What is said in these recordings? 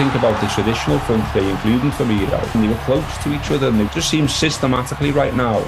think about the traditional front three, including Firmino, and they were close to each other, and it just seems systematically right now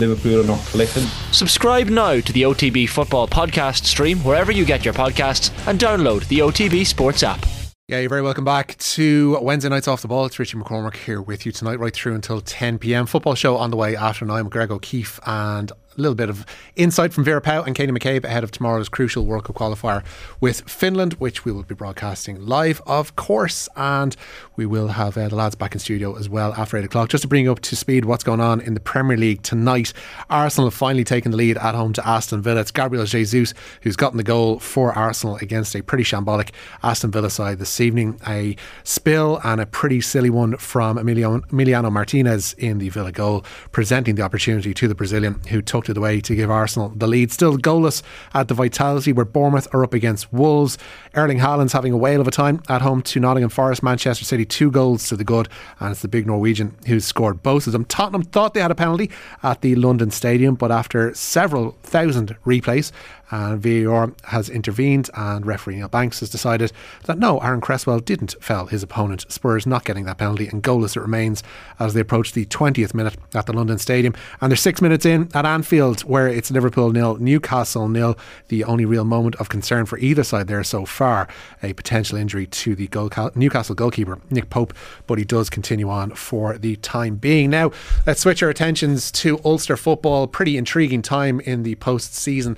Liverpool are not clicking. Subscribe now to the OTB Football Podcast stream wherever you get your podcasts and download the OTB Sports app. Yeah, you're very welcome back to Wednesday Nights Off the Ball. It's Richie McCormack here with you tonight, right through until 10 pm. Football show on the way after nine. Greg O'Keefe and a little bit of insight from Vera Pauw and Katie McCabe ahead of tomorrow's crucial World Cup qualifier with Finland, which we will be broadcasting live, of course. And we will have uh, the lads back in studio as well after 8 o'clock. Just to bring you up to speed what's going on in the Premier League tonight. Arsenal have finally taken the lead at home to Aston Villa. It's Gabriel Jesus who's gotten the goal for Arsenal against a pretty shambolic Aston Villa side this evening. A spill and a pretty silly one from Emiliano Martinez in the Villa goal, presenting the opportunity to the Brazilian who took to the way to give Arsenal the lead. Still goalless at the Vitality, where Bournemouth are up against Wolves. Erling Haaland's having a whale of a time at home to Nottingham Forest. Manchester City, two goals to the good, and it's the big Norwegian who's scored both of them. Tottenham thought they had a penalty at the London Stadium, but after several thousand replays, and VAR has intervened, and referee Neil Banks has decided that no, Aaron Cresswell didn't fell his opponent. Spurs not getting that penalty, and goalless it remains as they approach the 20th minute at the London Stadium. And they're six minutes in at Anfield, where it's Liverpool nil, Newcastle nil. The only real moment of concern for either side there so far, a potential injury to the goal, Newcastle goalkeeper Nick Pope, but he does continue on for the time being. Now, let's switch our attentions to Ulster football. Pretty intriguing time in the post season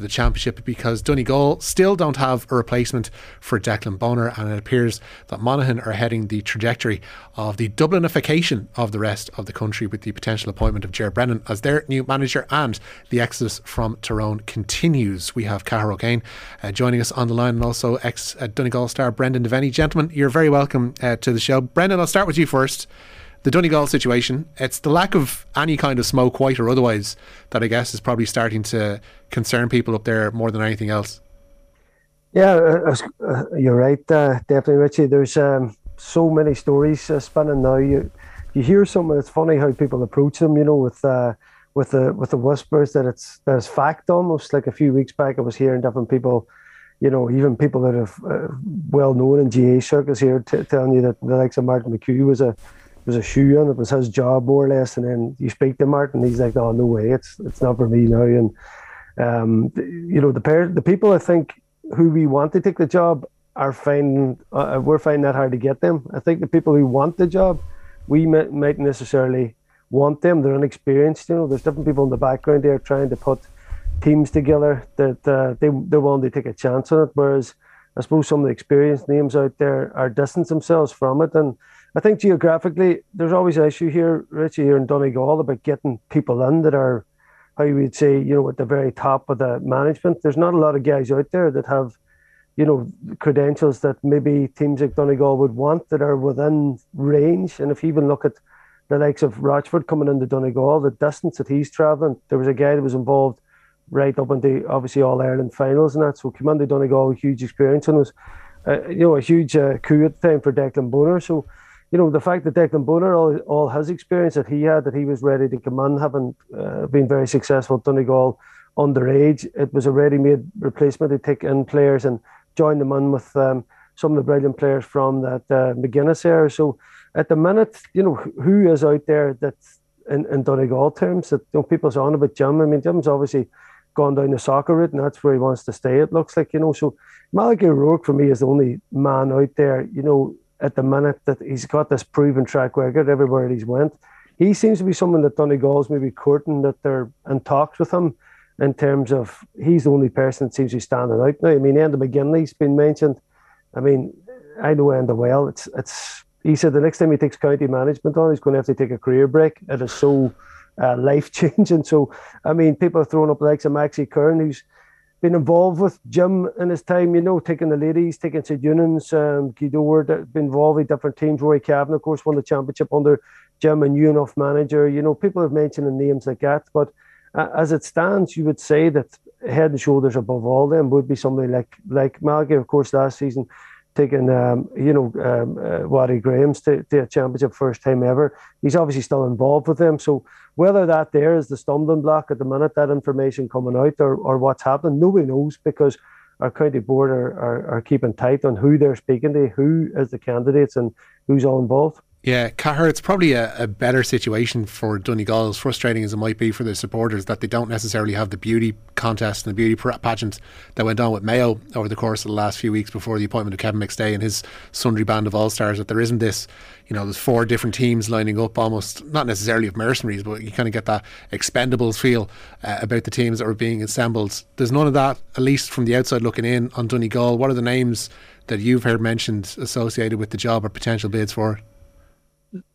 the championship because Donegal still don't have a replacement for Declan Bonner, and it appears that Monaghan are heading the trajectory of the Dublinification of the rest of the country with the potential appointment of Ger Brennan as their new manager, and the exodus from Tyrone continues. We have Cahair O'Kane uh, joining us on the line, and also ex uh, Donegal star Brendan Devenney. Gentlemen, you're very welcome uh, to the show. Brendan, I'll start with you first the Donegal situation, it's the lack of any kind of smoke, white or otherwise, that I guess is probably starting to concern people up there more than anything else. Yeah, uh, uh you're right, uh, definitely, Richie. There's um, so many stories uh, spinning now. You you hear something. It's funny how people approach them. You know, with uh, with the with the whispers that it's that it's fact almost. Like a few weeks back, I was hearing different people you know, even people that are uh, well known in GAA circles here t- telling you that the likes of Martin McHugh was a was a shoe on. It was his job more or less. And then you speak to Martin, he's like, "Oh no way, it's it's not for me now." And um, you know, the pair, the people I think who we want to take the job are finding uh, we're finding that hard to get them. I think the people who want the job, we might, might necessarily want them. They're inexperienced. You know, there's different people in the background there trying to put teams together that uh, they they're willing to take a chance on it. Whereas I suppose some of the experienced names out there are distancing themselves from it and I think geographically, there's always an issue here, Richie, here in Donegal about getting people in that are, how you would say, you know, at the very top of the management. There's not a lot of guys out there that have, you know, credentials that maybe teams like Donegal would want that are within range. And if you even look at the likes of Rochford coming into Donegal, the distance that he's travelling, there was a guy that was involved right up into obviously All Ireland finals and that. So came into Donegal, huge experience, and was, uh, you know, a huge uh, coup at the time for Declan Bonner. So you know, the fact that Declan Bonner, all, all his experience that he had, that he was ready to come in, having uh, been very successful at Donegal underage, it was a ready-made replacement to take in players and join them in with um, some of the brilliant players from that uh, McGuinness era. So at the minute, you know, who is out there that in, in Donegal terms that you know, people's on about Jim? I mean, Jim's obviously gone down the soccer route and that's where he wants to stay, it looks like, you know. So Malachy O'Rourke for me is the only man out there, you know, at the minute that he's got this proven track record everywhere he's went. He seems to be someone that Donegal's maybe courting that they're in talks with him in terms of he's the only person that seems to be standing out now. I mean, Enda McGinley's been mentioned. I mean, I know Enda well. It's it's he said the next time he takes county management on, he's going to have to take a career break. It is so uh, life changing. So, I mean, people are throwing up the likes of Maxi Curran, who's been involved with Jim in his time, you know, taking the ladies, taking St. Eunan's, um, Guido Ward, been involved with different teams. Rory Kavanagh, of course, won the championship under Jim and enough manager. You know, people have mentioned the names like that. But uh, as it stands, you would say that head and shoulders above all them would be somebody like like Malachy, of course, last season taking um, you know um, uh, Watty Graham's to, to, a championship first time ever. He's obviously still involved with them. So whether that there is the stumbling block at the minute, that information coming out or, or what's happening, nobody knows because our county board are, are, are keeping tight on who they're speaking to, who is the candidates, and who's all involved. Yeah, Cahir, it's probably a, a, better situation for Donegal, as frustrating as it might be for the supporters, that they don't necessarily have the beauty contest and the beauty pageant that went on with Mayo over the course of the last few weeks before the appointment of Kevin McStay and his sundry band of all stars. That there isn't this, you know, there's four different teams lining up, almost not necessarily of mercenaries, but you kind of get that expendables feel uh, about the teams that are being assembled. There's none of that, at least from the outside looking in on Donegal. What are the names that you've heard mentioned associated with the job or potential bids for it?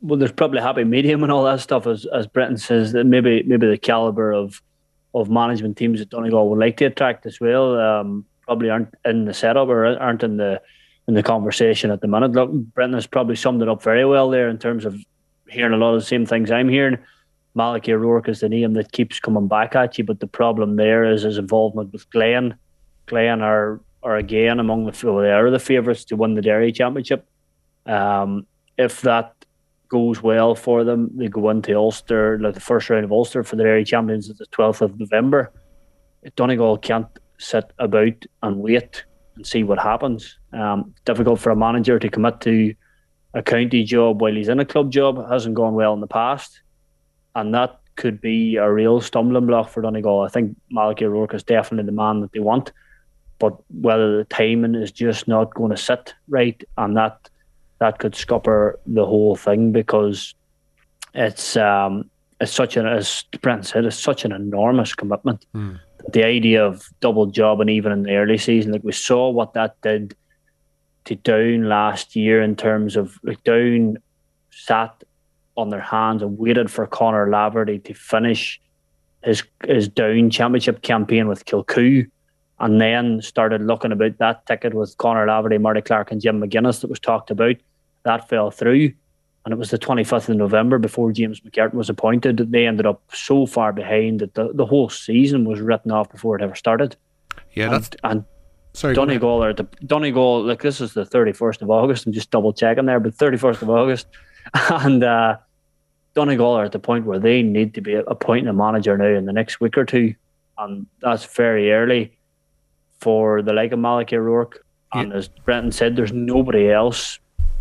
Well, there's probably happy medium and all that stuff, as as Brendan says. That maybe maybe the caliber of of management teams that Donegal would like to attract as well um, probably aren't in the setup or aren't in the in the conversation at the minute. Look, Brendan has probably summed it up very well there in terms of hearing a lot of the same things I'm hearing. Malachy O'Rourke is the name that keeps coming back at you, but the problem there is his involvement with Glen. Glen are are again among the well, they are the favourites to win the Derry Championship. Um, if that goes well for them, they go into Ulster, like the first round of Ulster for the Derry Champions is the 12th of November. Donegal can't sit about and wait and see what happens. Um, difficult for a manager to commit to a county job while he's in a club job. hasn't gone well in the past. And that could be a real stumbling block for Donegal. I think Malachy O'Rourke is definitely the man that they want. But whether the timing is just not going to sit right and that that could scupper the whole thing because it's um, it's such an as Brent said, it's such an enormous commitment. Mm. The idea of double job and even in the early season, like we saw what that did to Down last year in terms of like Down sat on their hands and waited for Conor Laverty to finish his his Down championship campaign with Kilcoo and then started looking about that ticket with Conor Laverty, Marty Clarke, and Jim McGuinness that was talked about. That fell through, and it was the 25th of November before James McCartan was appointed. that They ended up so far behind that the, the whole season was written off before it ever started. Yeah, that's and, and Sorry, Donegal are the Donegal. Like this is the thirty first of August. I'm just double checking there, but thirty first of August, and uh, Donegal are at the point where they need to be appointing a manager now in the next week or two, and that's very early for the like of Malachy O'Rourke. And yeah. as Brendan said, there's nobody else,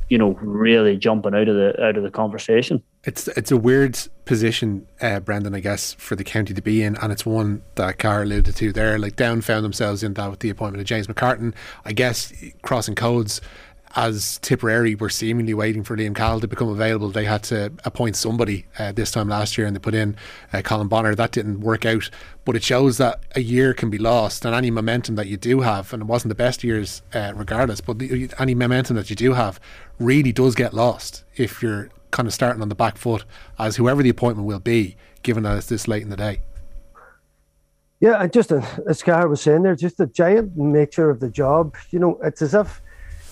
you know, really jumping out of the out of the conversation. It's it's a weird position, uh, Brendan, I guess, for the county to be in, and it's one that Carr alluded to there. Like Down found themselves in that with the appointment of James McCartan. I guess crossing codes as Tipperary were seemingly waiting for Liam Cahill to become available, they had to appoint somebody uh, this time last year and they put in uh, Colm Bonnar. That didn't work out, but it shows that a year can be lost and any momentum that you do have, and it wasn't the best years uh, regardless, but the, any momentum that you do have really does get lost if you're kind of starting on the back foot as whoever the appointment will be, given that it's this late in the day. Yeah, and just uh, as Scar was saying there, just the giant nature of the job. You know, it's as if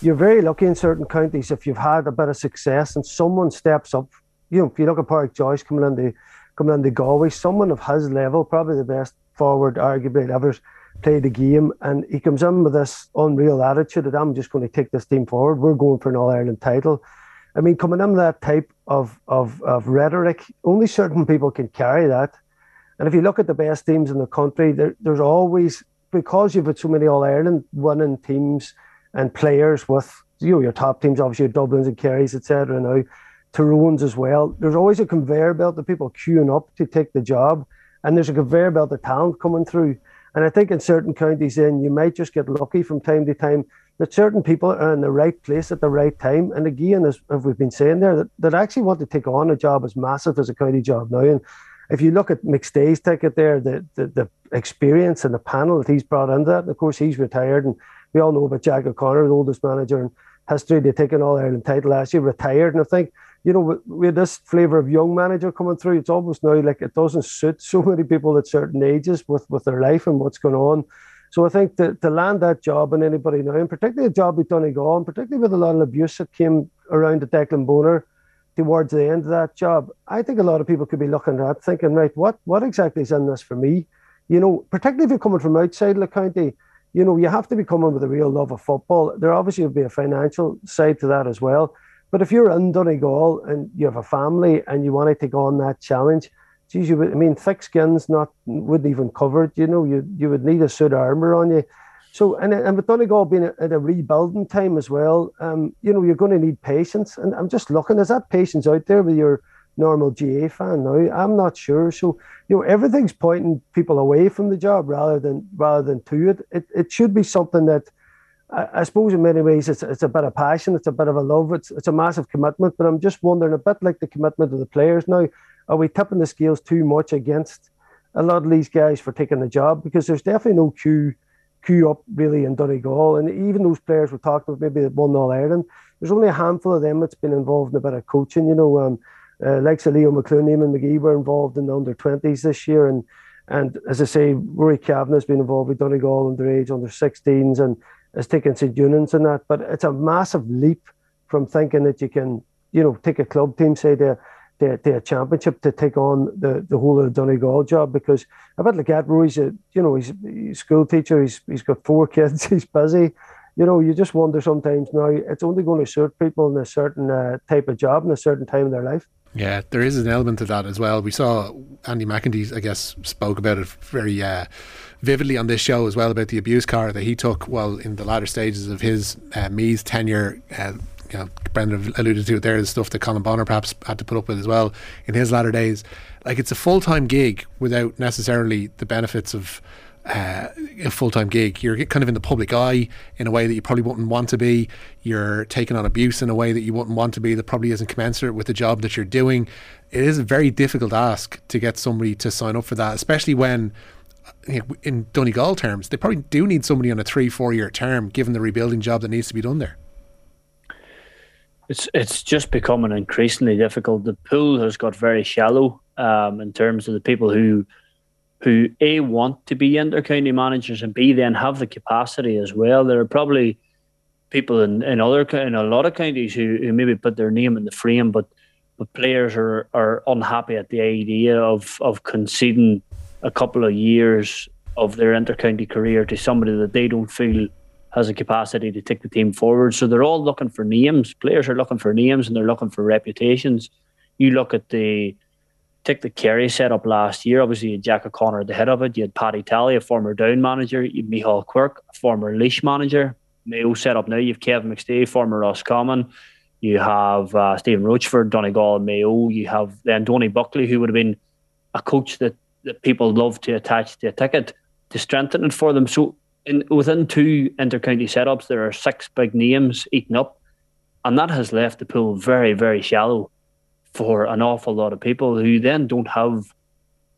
you're very lucky in certain counties if you've had a bit of success and someone steps up. You know, if you look at Pádraig Joyce coming into coming into Galway, someone of his level, probably the best forward arguably ever played the game, and he comes in with this unreal attitude that I'm just going to take this team forward. We're going for an All Ireland title. I mean, coming in with that type of, of, of rhetoric, only certain people can carry that. And if you look at the best teams in the country, there, there's always because you've had so many All Ireland winning teams and players with you know your top teams, obviously Dublins and Kerrys, etc. Now Tyrones as well. There's always a conveyor belt of people queuing up to take the job, and there's a conveyor belt of talent coming through. And I think in certain counties, then you might just get lucky from time to time that certain people are in the right place at the right time. And again, as, as we've been saying there, that, that actually want to take on a job as massive as a county job now. And if you look at McStay's ticket there, the, the, the experience and the panel that he's brought into that, and of course he's retired and we all know about Jack O'Connor, the oldest manager in history. They an All Ireland title last year, retired. And I think, you know, had this flavour of young manager coming through. It's almost now like it doesn't suit so many people at certain ages with, with their life and what's going on. So I think to, to land that job and anybody now, and particularly a job with Donegal, and particularly with a lot of abuse that came around the Declan Bonner towards the end of that job, I think a lot of people could be looking at thinking, right, what what exactly is in this for me? You know, particularly if you're coming from outside the county, you know, you have to be coming with a real love of football. There obviously will be a financial side to that as well. But if you're in Donegal and you have a family and you want to take on that challenge, geez, you would, I mean, thick skins not wouldn't even cover it. You know, you you would need a suit of armor on you. So, and, and with Donegal being at a rebuilding time as well, um, you know, you're going to need patience. And I'm just looking, is that patience out there with your normal GAA fan now? I'm not sure. So, you know, everything's pointing people away from the job rather than rather than to it. It, it should be something that I, I suppose in many ways it's, it's a bit of passion, it's a bit of a love, it's, it's a massive commitment. But I'm just wondering, a bit like the commitment of the players now, are we tipping the scales too much against a lot of these guys for taking the job? Because there's definitely no queue queue up really in Donegal. And even those players we talked about, maybe that won All Ireland, there's only a handful of them that's been involved in a bit of coaching. You know, um, uh, like Leo McLoone and McGee were involved in the under 20s this year. And and as I say, Rory Kavanagh has been involved with Donegal underage, under 16s, and has taken St. Eunan's and that. But it's a massive leap from thinking that you can, you know, take a club team, say, to the, the championship to take on the, the whole of the Donegal job because a bit like that, Roy's a you know he's, he's a school teacher, he's he's got four kids, he's busy. You know, you just wonder sometimes now it's only going to suit people in a certain uh, type of job in a certain time of their life. Yeah, there is an element to that as well. We saw Andy McEntee, I guess, spoke about it very uh, vividly on this show as well about the abuse car that he took while in the latter stages of his uh, tenure. Uh, you know, Brendan alluded to it there, the stuff that Colin Bonner perhaps had to put up with as well in his latter days. Like it's a full time gig without necessarily the benefits of uh, a full time gig. You're kind of in the public eye in a way that you probably wouldn't want to be. You're taking on abuse in a way that you wouldn't want to be, that probably isn't commensurate with the job that you're doing. It is a very difficult ask to get somebody to sign up for that, especially when. You know, in Donegal terms, they probably do need somebody on a three, four year term, given the rebuilding job that needs to be done there. It's it's just becoming increasingly difficult. The pool has got very shallow um, in terms of the people who who a want to be inter-county managers and b then have the capacity as well. There are probably people in, in other in a lot of counties who, who maybe put their name in the frame, but but players are, are unhappy at the idea of of conceding a couple of years of their inter-county career to somebody that they don't feel has a capacity to take the team forward. So they're all looking for names. Players are looking for names and they're looking for reputations. You look at the take the Kerry setup last year. Obviously, you had Jack O'Connor at the head of it. You had Paddy Tally, a former Down manager. You had Micheál Quirke, a former Laois manager. Mayo set up now. You have Kevin McStay, former Roscommon. You have uh, Stephen Rochford, Donegal, and Mayo. You have then Donie Buckley, who would have been a coach that, that people love to attach to a ticket to strengthen it for them. So in within two intercounty setups, there are six big names eaten up, and that has left the pool very, very shallow for an awful lot of people who then don't have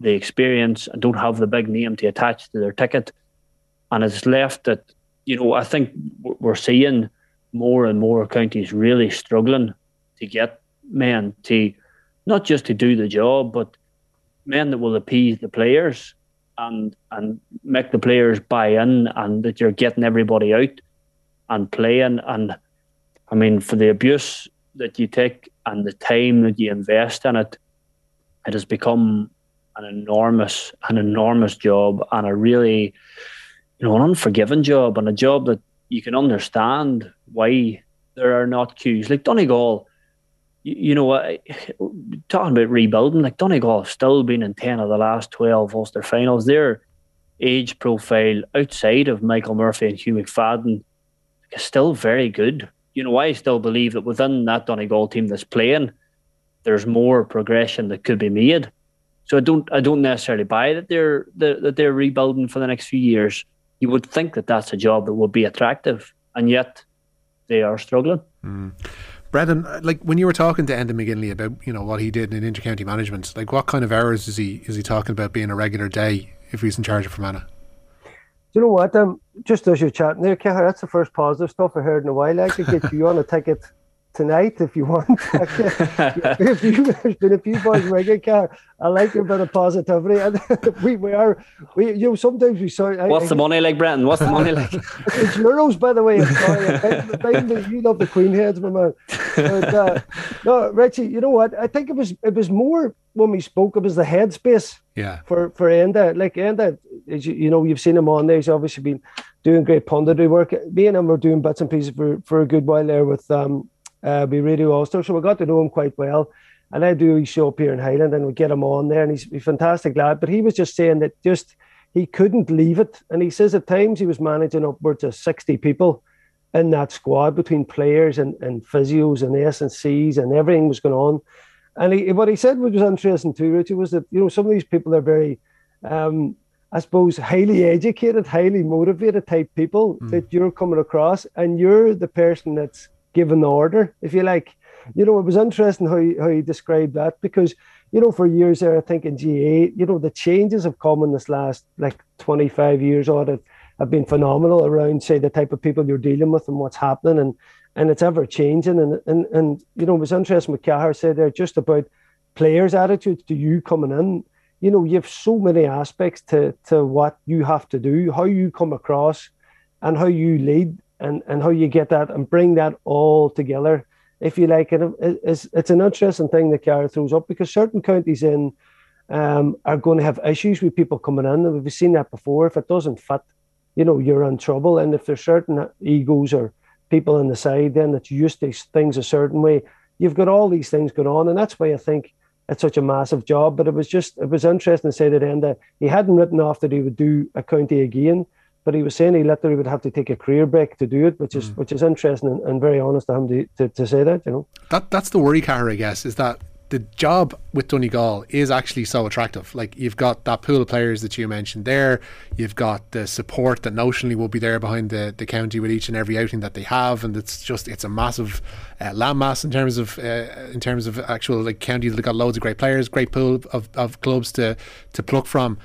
the experience and don't have the big name to attach to their ticket, and it's left that you know I think we're seeing more and more counties really struggling to get men to not just to do the job, but men that will appease the players and and make the players buy in and that you're getting everybody out and playing. And I mean for the abuse that you take and the time that you invest in it it has become an enormous an enormous job and a really you know an unforgiving job and a job that you can understand why there are not queues like Donegal you, you know, uh, talking about rebuilding, like Donegal have still been in 10 of the last 12 Ulster finals. Their age profile outside of Michael Murphy and Hugh McFadden is still very good. You know, I still believe that within that Donegal team that's playing, there's more progression that could be made. So I don't, I don't necessarily buy that they're that they're rebuilding for the next few years. You would think that that's a job that would be attractive, and yet they are struggling. Mm. Brendan, like when you were talking to Enda McGinley about you know what he did in intercounty management, like what kind of hours is he is he talking about being a regular day if he's in charge of Fermanagh? You know what? Um, just as you're chatting there, Cahair, that's the first positive stuff I heard in a while. I could get you on a ticket tonight if you want. if you, there's been a few boys ringing, car. I like your bit of positivity, and we, we are we you know sometimes we saw. What's I, the money like, Brendan? What's the money like? it's euros, by the way. I'm sorry. you love the Queen heads, my man. But, uh, no, Richie, you know what? I think it was it was more when we spoke. It was the headspace. Yeah. For for Enda, like Enda, you, you know, you've seen him on there. He's obviously been doing great punditry work. Me and him were doing bits and pieces for, for a good while there with um uh, be Radio Ulster. So we got to know him quite well. And I do his show up here in Highland and we get him on there and he's a fantastic lad. But he was just saying that just he couldn't leave it. And he says at times he was managing upwards of 60 people in that squad between players and, and physios and S and C's and everything was going on. And he, what he said, which was interesting too, Richard, was that you know some of these people are very, um, I suppose, highly educated, highly motivated type people mm. that you're coming across, and you're the person that's given the order, if you like. You know, it was interesting how he, how he described that because you know for years there, I think in GAA, you know, the changes have come in this last like 25 years or that have been phenomenal around, say, the type of people you're dealing with and what's happening, and and it's ever changing. And and and you know, it was interesting what Cahair said there just about players' attitudes to you coming in. You know, you have so many aspects to to what you have to do, how you come across, and how you lead, and and how you get that and bring that all together. If you like, it, it's it's an interesting thing that Cahair throws up because certain counties in um, are going to have issues with people coming in. And we've seen that before. If it doesn't fit, you know, you're in trouble. And if there's certain egos or people on the side then that's used to things a certain way, you've got all these things going on. And that's why I think it's such a massive job. But it was just, it was interesting to say that end that he hadn't written off that he would do a county again. But he was saying he literally would have to take a career break to do it, which is mm. which is interesting and, and, very honest of him to, to, to say that, you know. That that's the worry, Cahair, I guess, is that the job with Donegal is actually so attractive. Like you've got that pool of players that you mentioned there, you've got the support that notionally will be there behind the, the county with each and every outing that they have, and it's just it's a massive uh, landmass in terms of uh, in terms of actual like county that got loads of great players, great pool of, of clubs to to pluck from,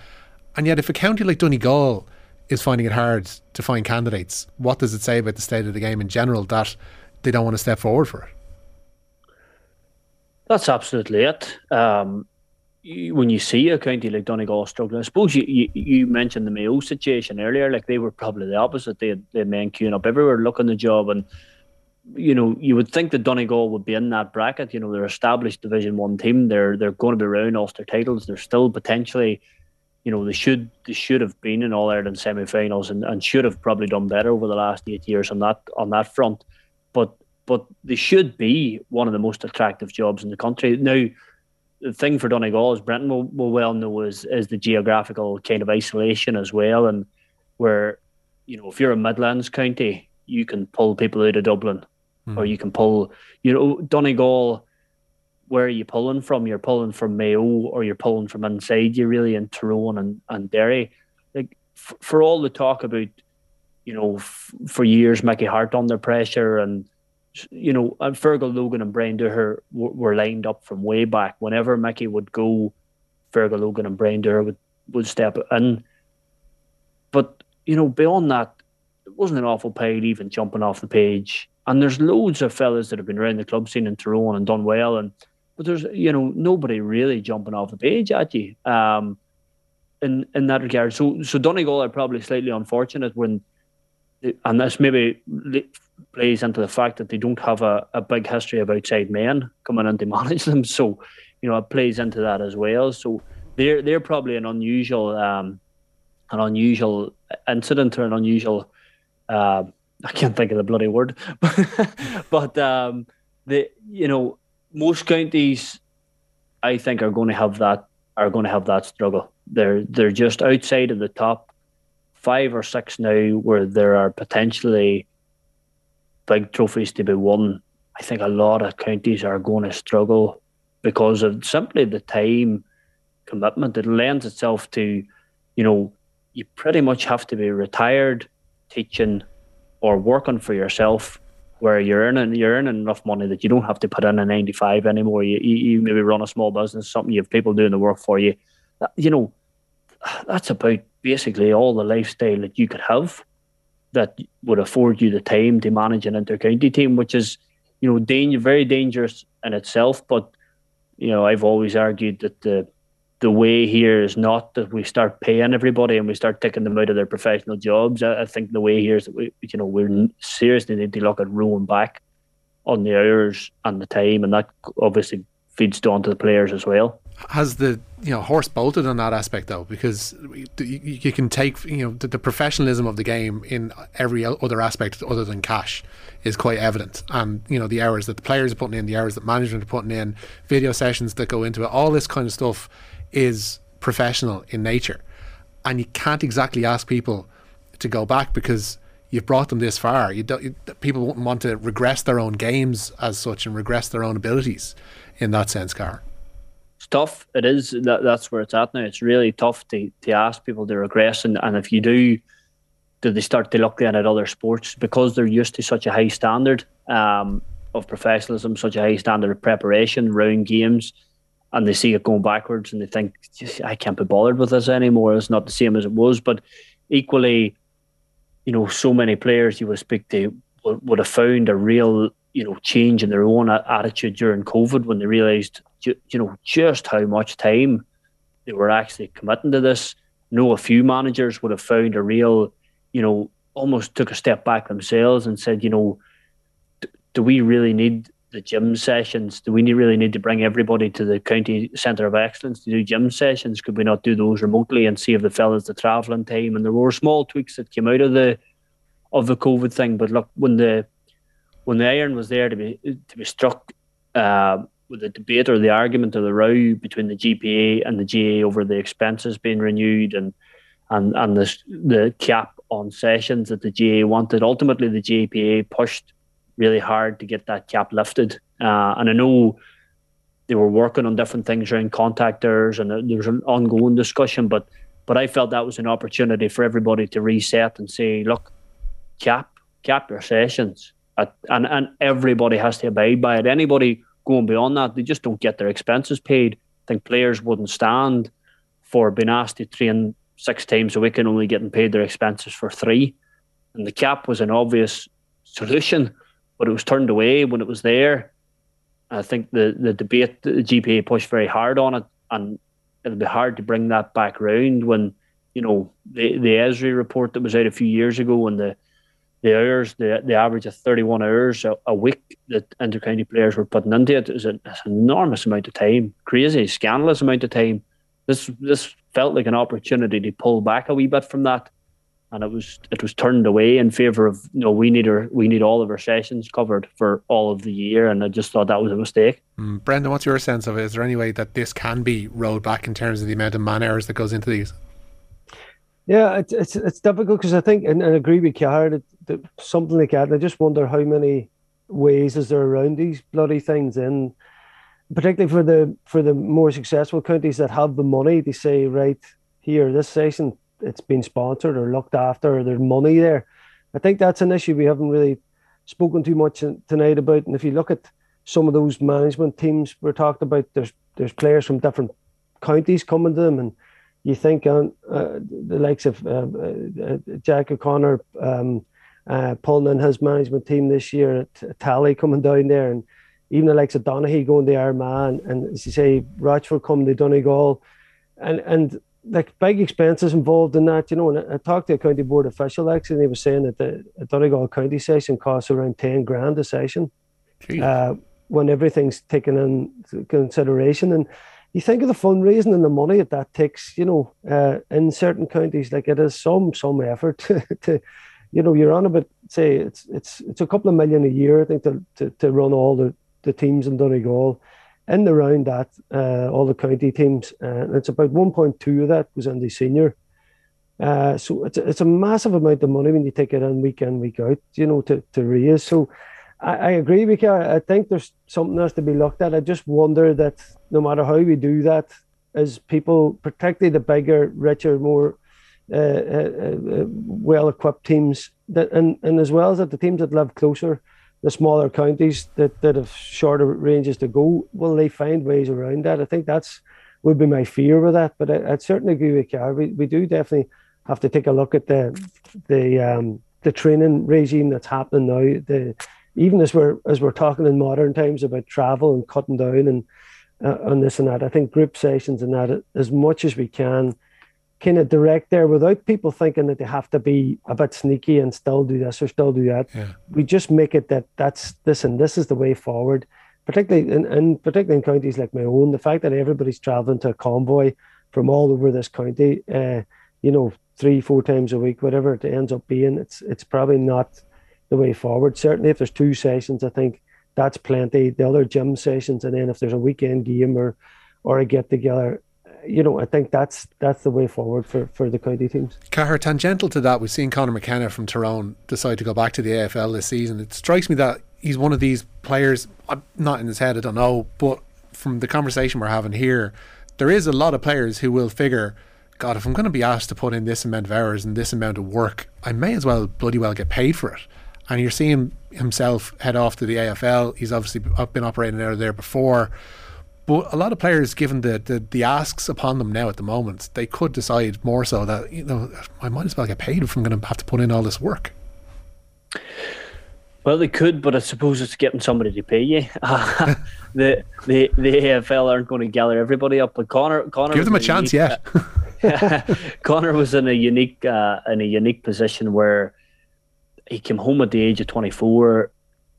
and yet if a county like Donegal is finding it hard to find candidates, what does it say about the state of the game in general that they don't want to step forward for it? That's absolutely it. Um, when you see a county like Donegal struggling, I suppose you, you, you, mentioned the Mayo situation earlier. Like they were probably the opposite. They had, they had men queuing up everywhere looking the job, and you know you would think that Donegal would be in that bracket. You know they're established Division One team. They're they're going to be around Ulster titles. They're still potentially, you know, they should they should have been in All Ireland semi-finals and, and should have probably done better over the last eight years on that on that front. But but they should be one of the most attractive jobs in the country. Now, the thing for Donegal, as Brendan will, will well know, is, is the geographical kind of isolation as well. And where, you know, if you're a Midlands county, you can pull people out of Dublin mm. or you can pull, you know, Donegal, where are you pulling from? You're pulling from Mayo or you're pulling from inside you really in Tyrone and, and Derry. Like, f- for all the talk about, you know, f- for years, Mickey Hart under pressure and, you know, and Fergal Logan and Brian Dooher were, were lined up from way back. Whenever Mickey would go, Fergal Logan and Brian Dooher would, would step in. But, you know, beyond that, it wasn't an awful pile even jumping off the page. And there's loads of fellas that have been around the club scene in Tyrone and done well. And but there's you know nobody really jumping off the page at you um, in in that regard. So so Donegal are probably slightly unfortunate when, and this maybe plays into the fact that they don't have a, a big history of outside men coming in to manage them. So, you know, it plays into that as well. So they're they're probably an unusual um, an unusual incident or an unusual uh, I can't think of the bloody word, but um, the you know most counties I think are going to have that are going to have that struggle. They're they're just outside of the top five or six now, where there are potentially big trophies to be won, I think a lot of counties are going to struggle because of simply the time commitment. It lends itself to, you know, you pretty much have to be retired teaching or working for yourself where you're earning you're earning enough money that you don't have to put in a 95 anymore. You, you, you maybe run a small business something you have people doing the work for you. You know that's about basically all the lifestyle that you could have that would afford you the time to manage an intercounty team, which is, you know, danger, very dangerous in itself. But, you know, I've always argued that the the way here is not that we start paying everybody and we start taking them out of their professional jobs. I, I think the way here is that we, you know, we're seriously need to look at rolling back on the hours and the time, and that obviously feeds down to the players as well has the you know horse bolted on that aspect though because you, can take you know the, the, professionalism of the game in every other aspect other than cash is quite evident and you know the hours that the players are putting in the hours that management are putting in video sessions that go into it all this kind of stuff is professional in nature and you can't exactly ask people to go back because you've brought them this far. You don't. You, people won't want to regress their own games as such and regress their own abilities in that sense, Car. It's tough. It is. That, that's where it's at now. It's really tough to, to ask people to regress, and, and if you do, do they start to look then at other sports because they're used to such a high standard um, of professionalism, such a high standard of preparation around games, and they see it going backwards, and they think, I can't be bothered with this anymore. It's not the same as it was. But equally, you know, so many players you would speak to would, would have found a real, you know, change in their own attitude during COVID when they realised, you know, just how much time they were actually committing to this. I know a few managers would have found a real, you know, almost took a step back themselves and said, you know, do we really need the gym sessions? Do we really need to bring everybody to the county centre of excellence to do gym sessions? Could we not do those remotely and save the fellas the travelling time? And there were small tweaks that came out of the of the COVID thing. But look, when the when the iron was there to be to be struck uh, with the debate or the argument or the row between the GPA and the GAA over the expenses being renewed and and and the the cap on sessions that the GAA wanted, ultimately the GPA pushed really hard to get that cap lifted. Uh, and I know they were working on different things around contactors, and there was an ongoing discussion. But but I felt that was an opportunity for everybody to reset and say, look, cap cap your sessions, At, and and everybody has to abide by it. Anybody going beyond that, they just don't get their expenses paid. I think players wouldn't stand for being asked to train six times a week and only getting paid their expenses for three. And the cap was an obvious solution but it was turned away when it was there. I think the the debate, the GPA pushed very hard on it, and it'll be hard to bring that back round when you know the the ESRI report that was out a few years ago and the the hours, the the average of 31 hours a, a week that intercounty players were putting into it is an, an enormous amount of time, crazy, scandalous amount of time. This this felt like an opportunity to pull back a wee bit from that and it was it was turned away in favor of you know we need our we need all of our sessions covered for all of the year, and I just thought that was a mistake. Mm. Brendan, what's your sense of it? Is there any way that this can be rolled back in terms of the amount of man hours that goes into these? Yeah, it's it's, it's difficult because I think and, and I agree with Cahair that, that something like that. I just wonder how many ways is there around these bloody things and particularly for the for the more successful counties that have the money to say right here this session it's been sponsored or looked after or there's money there. I think that's an issue we haven't really spoken too much tonight about. And if you look at some of those management teams we're talking about, there's there's players from different counties coming to them, and you think on uh, the likes of uh, uh, Jack O'Connor um, uh, pulling in his management team this year, at Tally coming down there, and even the likes of Donaghy going to Armagh, and as you say, Rochford coming to Donegal, and and like big expenses involved in that, you know. And I talked to a county board official actually, and he was saying that the Donegal county session costs around ten grand a session, uh, when everything's taken in consideration. And you think of the fundraising and the money that that takes, you know, uh, in certain counties, like it is some some effort to, to, you know, you're on about say it's it's it's a couple of million a year, I think, to to, to run all the the teams in Donegal in the round that uh, all the county teams, uh, and it's about 1.2 of that was in the senior. Uh, so it's it's a massive amount of money when you take it in week in week out, you know, to, to raise. So I, I agree with you. I think there's something else to be looked at. I just wonder that no matter how we do that, as people, particularly the bigger, richer, more uh, uh, uh well-equipped teams, that and, and as well as that the teams that live closer the smaller counties that, that have shorter ranges to go, will they find ways around that? I think that's would be my fear with that. But I, would certainly agree with you. We, we do definitely have to take a look at the the um, the training regime that's happening now. The even as we're as we're talking in modern times about travel and cutting down and uh, on this and that, I think group sessions and that as much as we can kind of direct there without people thinking that they have to be a bit sneaky and still do this or still do that. Yeah. We just make it that that's this and this is the way forward. Particularly in, and particularly in counties like my own, the fact that everybody's traveling to a Convoy from all over this county, uh, you know, three, four times a week, whatever it ends up being, it's it's probably not the way forward. Certainly, if there's two sessions, I think that's plenty. The other gym sessions, and then if there's a weekend game or or a get together, you know, I think that's that's the way forward for, for the county teams. Cahair, tangential to that, we've seen Conor McKenna from Tyrone decide to go back to the AFL this season. It strikes me that he's one of these players, I'm not in his head, I don't know, but from the conversation we're having here, there is a lot of players who will figure, God, if I'm going to be asked to put in this amount of hours and this amount of work, I may as well bloody well get paid for it. And you're seeing himself head off to the AFL. He's obviously been operating out of there before. But a lot of players, given the, the, the asks upon them now at the moment, they could decide more so that, you know, I might as well get paid if I'm going to have to put in all this work. Well, they could, but I suppose it's getting somebody to pay you. the the the AFL aren't going to gather everybody up, but Conor Conor give them a chance, unique, yeah. Conor was in a unique uh, in a unique position where he came home at the age of twenty four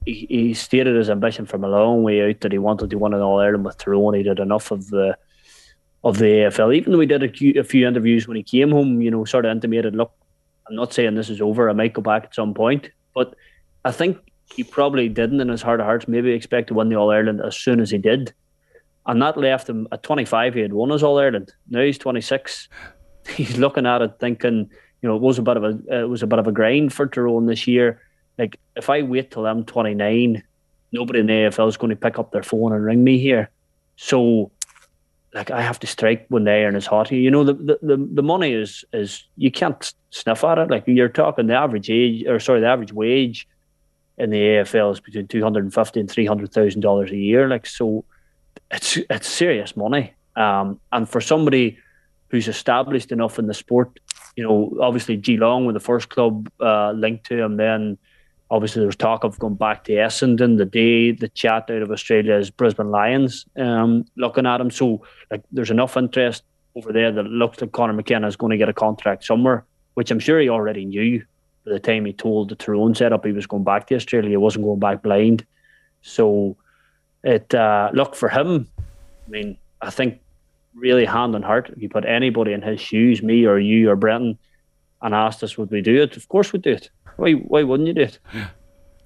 he, he stated his ambition from a long way out that he wanted to win an All Ireland with Tyrone. He did enough of the of the AFL, even though he did a few, a few interviews when he came home. You know, sort of intimated, "Look, I'm not saying this is over. I might go back at some point." But I think he probably didn't, in his heart of hearts, maybe expect to win the All Ireland as soon as he did, and that left him at 25. He had won his All Ireland. Now he's 26. He's looking at it, thinking, you know, it was a bit of a it was a bit of a grind for Tyrone this year like if I wait till I'm 29, nobody in the AFL is going to pick up their phone and ring me here. So, like I have to strike when the iron is hot. You know, the, the, the, money is is you can't sniff at it. Like you're talking the average age, or sorry, the average wage in the AFL is between two hundred and fifty and three hundred thousand dollars a year. Like so, it's it's serious money. Um, and for somebody who's established enough in the sport, you know, obviously Geelong with the first club uh, linked to him, then obviously there's talk of going back to Essendon. The day the chat out of Australia is Brisbane Lions um, looking at him. So like there's enough interest over there that looks like Conor McKenna is going to get a contract somewhere, which I'm sure he already knew by the time he told the Tyrone setup he was going back to Australia. He wasn't going back blind. So it uh, look for him. I mean, I think really hand on heart, if you put anybody in his shoes, me or you or Brendan, and asked us would we do it, of course we'd do it. Why why wouldn't you do it?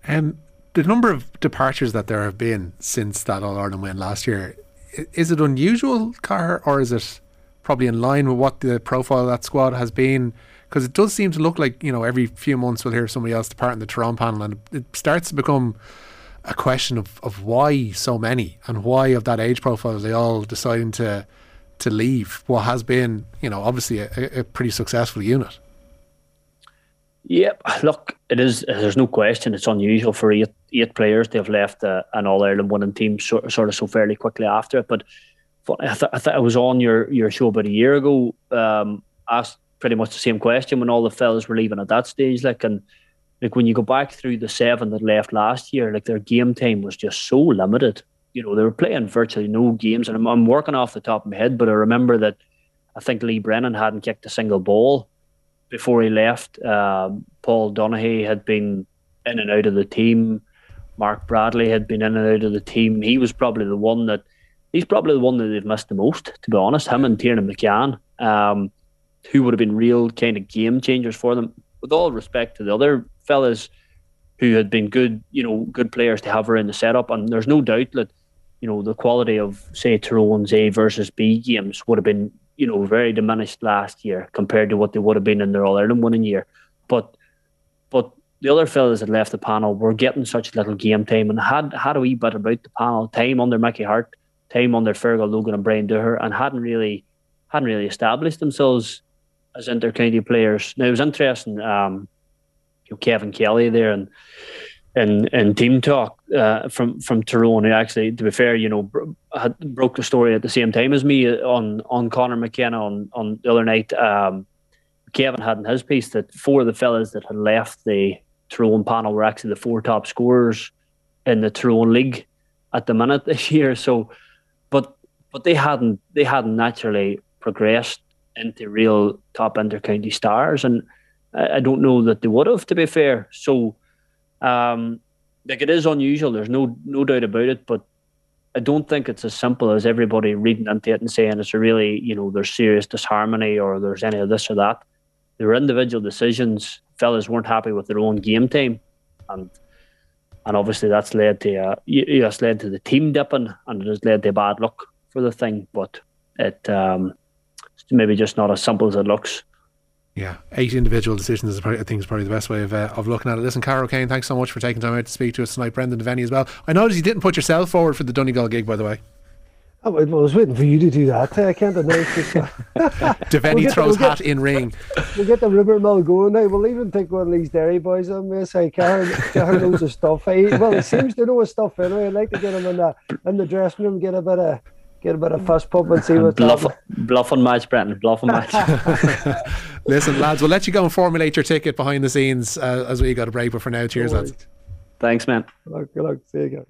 Um, the number of departures that there have been since that All Ireland win last year, is it unusual, Car, or is it probably in line with what the profile of that squad has been? Because it does seem to look like you know every few months we'll hear somebody else depart in the Tyrone panel, and it starts to become a question of, of why so many and why of that age profile they all deciding to to leave what has been you know obviously a, a pretty successful unit. Yep, look, it is. There's no question. It's unusual for eight eight players to have left uh, an All Ireland winning team sort, sort of so fairly quickly after it. But I, th- I, th- I was on your, your show about a year ago. Um, asked pretty much the same question when all the fellas were leaving at that stage. Like, and like when you go back through the seven that left last year, like their game time was just so limited. You know, they were playing virtually no games, and I'm, I'm working off the top of my head, but I remember that I think Lee Brennan hadn't kicked a single ball before he left. Um, Paul Donaghy had been in and out of the team. Mark Bradley had been in and out of the team. He was probably the one that he's probably the one that they've missed the most, to be honest. Him and Tiernan McCann, um, who would have been real kind of game changers for them. With all respect to the other fellas who had been good, you know, good players to have around the setup, and there's no doubt that you know the quality of say Tyrone's A versus B games would have been you know, very diminished last year compared to what they would have been in their All Ireland winning year. But but the other fellas that left the panel were getting such little game time and had had a wee bit about the panel, time under Mickey Hart, time under Fergal Logan and Brian Dooher, and hadn't really hadn't really established themselves as intercounty players. Now it was interesting, um, you know, Kevin Kelly there and in in team talk uh, from from Tyrone, who actually, to be fair, you know, had broke the story at the same time as me on on Conor McKenna on on the other night. Um, Kevin had in his piece that four of the fellas that had left the Tyrone panel were actually the four top scorers in the Tyrone league at the minute this year. So, but but they hadn't they hadn't naturally progressed into real top intercounty stars, and I, I don't know that they would have. To be fair, so um, like it is unusual. There's no no doubt about it, but I don't think it's as simple as everybody reading into it and saying it's a really you know there's serious disharmony or there's any of this or that. There were individual decisions. Fellas weren't happy with their own game time, and and obviously that's led to uh, yes led to the team dipping, and it has led to bad luck for the thing. But it um, it's maybe just not as simple as it looks. Yeah, eight individual decisions is probably, I think is probably the best way of uh, of looking at it. Listen, Cahair O'Kane, thanks so much for taking time out to speak to us tonight. Brendan Devenney as well. I noticed you didn't put yourself forward for the Donegal gig, by the way. I was waiting for you to do that. I can't announce this. Devenney we'll throws we'll hat get, in ring. We'll get the river mill going now. We'll even take one of these Derry boys on this. Hey, Karen, Karen knows his stuff. He, well, he seems to know his stuff anyway. I'd like to get him in the in the dressing room, get a bit of get a bit of fast pop and see what's bluff, bluffing match, Brendan. Bluffing match. Listen, lads, we'll let you go and formulate your ticket behind the scenes uh, as we got a break. But for now, cheers, lads. Thanks, man. Good luck. Good luck. See you again.